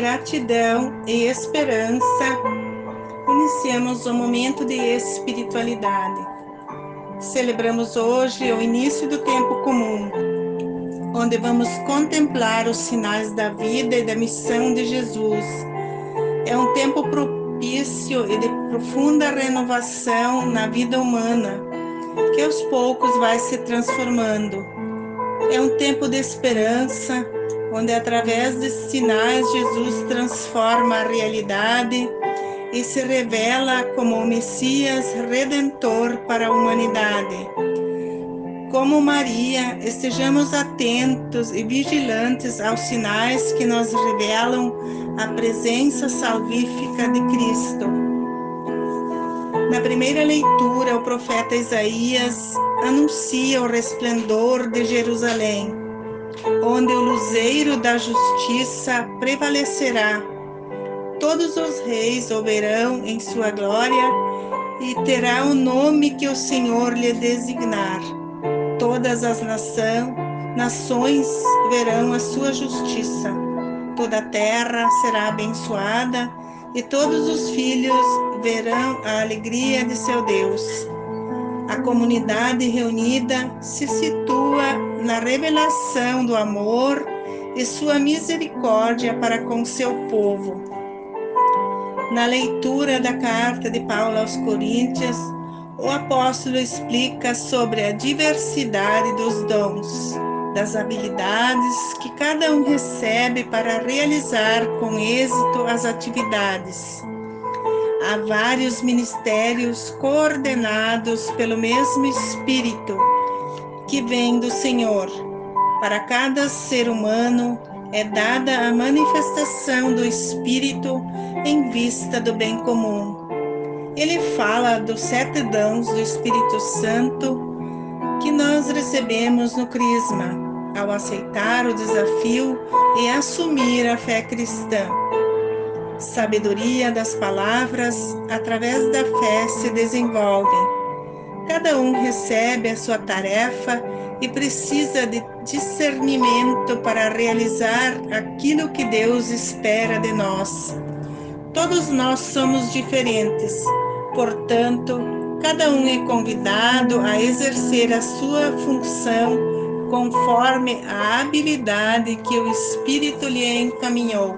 gratidão e esperança, iniciamos o momento de espiritualidade. Celebramos hoje o início do tempo comum, onde vamos contemplar os sinais da vida e da missão de Jesus. É um tempo propício e de profunda renovação na vida humana, que aos poucos vai se transformando. É um tempo de esperança, onde através de sinais Jesus transforma a realidade e se revela como o Messias redentor para a humanidade. Como Maria, estejamos atentos e vigilantes aos sinais que nos revelam a presença salvífica de Cristo. Na primeira leitura, o profeta Isaías anuncia o resplendor de Jerusalém onde o luzeiro da justiça prevalecerá. Todos os reis o verão em sua glória e terá o nome que o Senhor lhe designar. Todas as nação, nações verão a sua justiça. Toda a terra será abençoada e todos os filhos verão a alegria de seu Deus. A comunidade reunida se situa na revelação do amor e sua misericórdia para com seu povo. Na leitura da carta de Paulo aos Coríntios, o apóstolo explica sobre a diversidade dos dons, das habilidades que cada um recebe para realizar com êxito as atividades. Há vários ministérios coordenados pelo mesmo Espírito que vem do Senhor. Para cada ser humano é dada a manifestação do Espírito em vista do bem comum. Ele fala dos sete dons do Espírito Santo que nós recebemos no Crisma, ao aceitar o desafio e assumir a fé cristã. Sabedoria das palavras através da fé se desenvolve Cada um recebe a sua tarefa e precisa de discernimento para realizar aquilo que Deus espera de nós. Todos nós somos diferentes, portanto, cada um é convidado a exercer a sua função conforme a habilidade que o Espírito lhe encaminhou.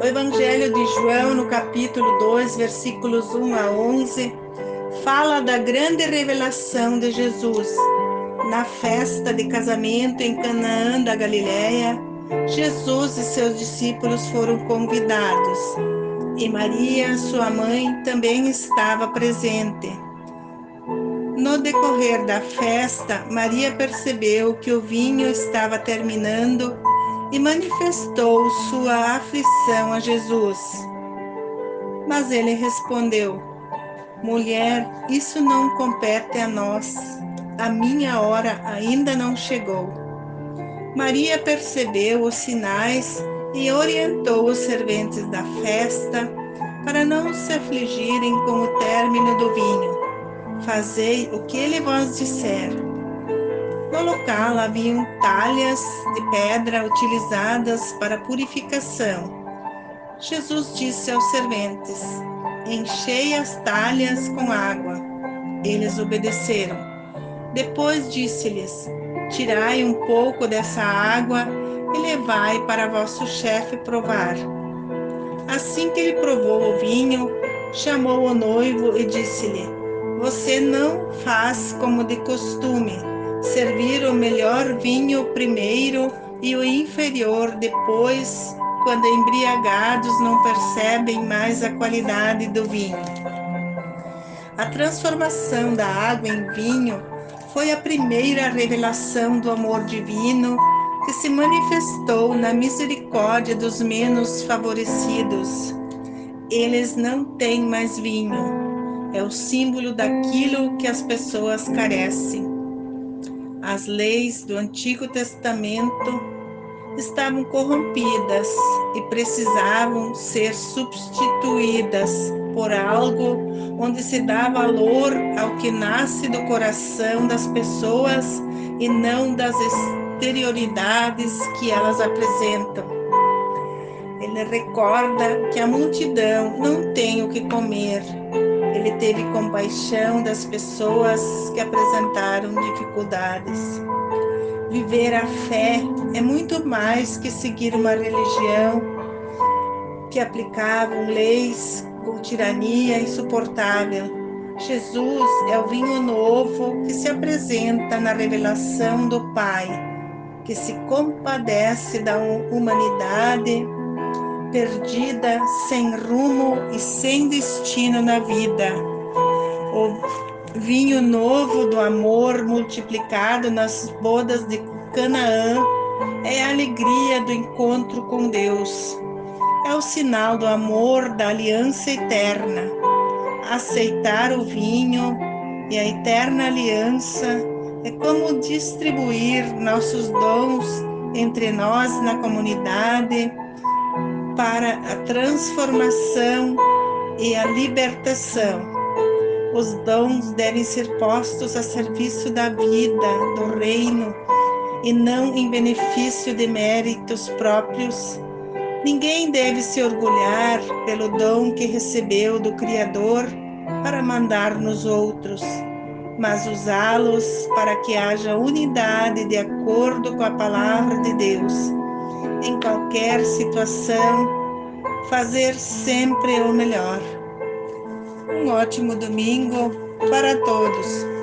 O Evangelho de João, no capítulo 2, versículos 1 a 11, fala da grande revelação de Jesus. Na festa de casamento em Canaã da Galiléia, Jesus e seus discípulos foram convidados, e Maria, sua mãe, também estava presente. No decorrer da festa, Maria percebeu que o vinho estava terminando e manifestou sua aflição a Jesus. Mas ele respondeu: Mulher, isso não compete a nós. A minha hora ainda não chegou. Maria percebeu os sinais e orientou os serventes da festa para não se afligirem com o término do vinho. Fazei o que ele vos disser. No local haviam talhas de pedra utilizadas para purificação. Jesus disse aos serventes: enchei as talhas com água. Eles obedeceram. Depois disse-lhes: Tirai um pouco dessa água e levai para vosso chefe provar. Assim que ele provou o vinho, chamou o noivo e disse-lhe: Você não faz como de costume, servir o melhor vinho primeiro e o inferior depois quando embriagados não percebem mais a qualidade do vinho. A transformação da água em vinho foi a primeira revelação do amor divino que se manifestou na misericórdia dos menos favorecidos. Eles não têm mais vinho. É o símbolo daquilo que as pessoas carecem. As leis do Antigo Testamento estavam corrompidas e precisavam ser substituídas por algo onde se dá valor ao que nasce do coração das pessoas e não das exterioridades que elas apresentam. Ele recorda que a multidão não tem o que comer. Ele teve compaixão das pessoas que apresentaram dificuldades. Viver a fé é muito mais que seguir uma religião que aplicavam leis com tirania insuportável. Jesus é o vinho novo que se apresenta na revelação do Pai, que se compadece da humanidade perdida, sem rumo e sem destino na vida. Vinho novo do amor multiplicado nas bodas de Canaã é a alegria do encontro com Deus. É o sinal do amor da aliança eterna. Aceitar o vinho e a eterna aliança é como distribuir nossos dons entre nós na comunidade para a transformação e a libertação. Os dons devem ser postos a serviço da vida, do reino, e não em benefício de méritos próprios. Ninguém deve se orgulhar pelo dom que recebeu do Criador para mandar nos outros, mas usá-los para que haja unidade de acordo com a palavra de Deus em qualquer situação, fazer sempre o melhor. Um ótimo domingo para todos.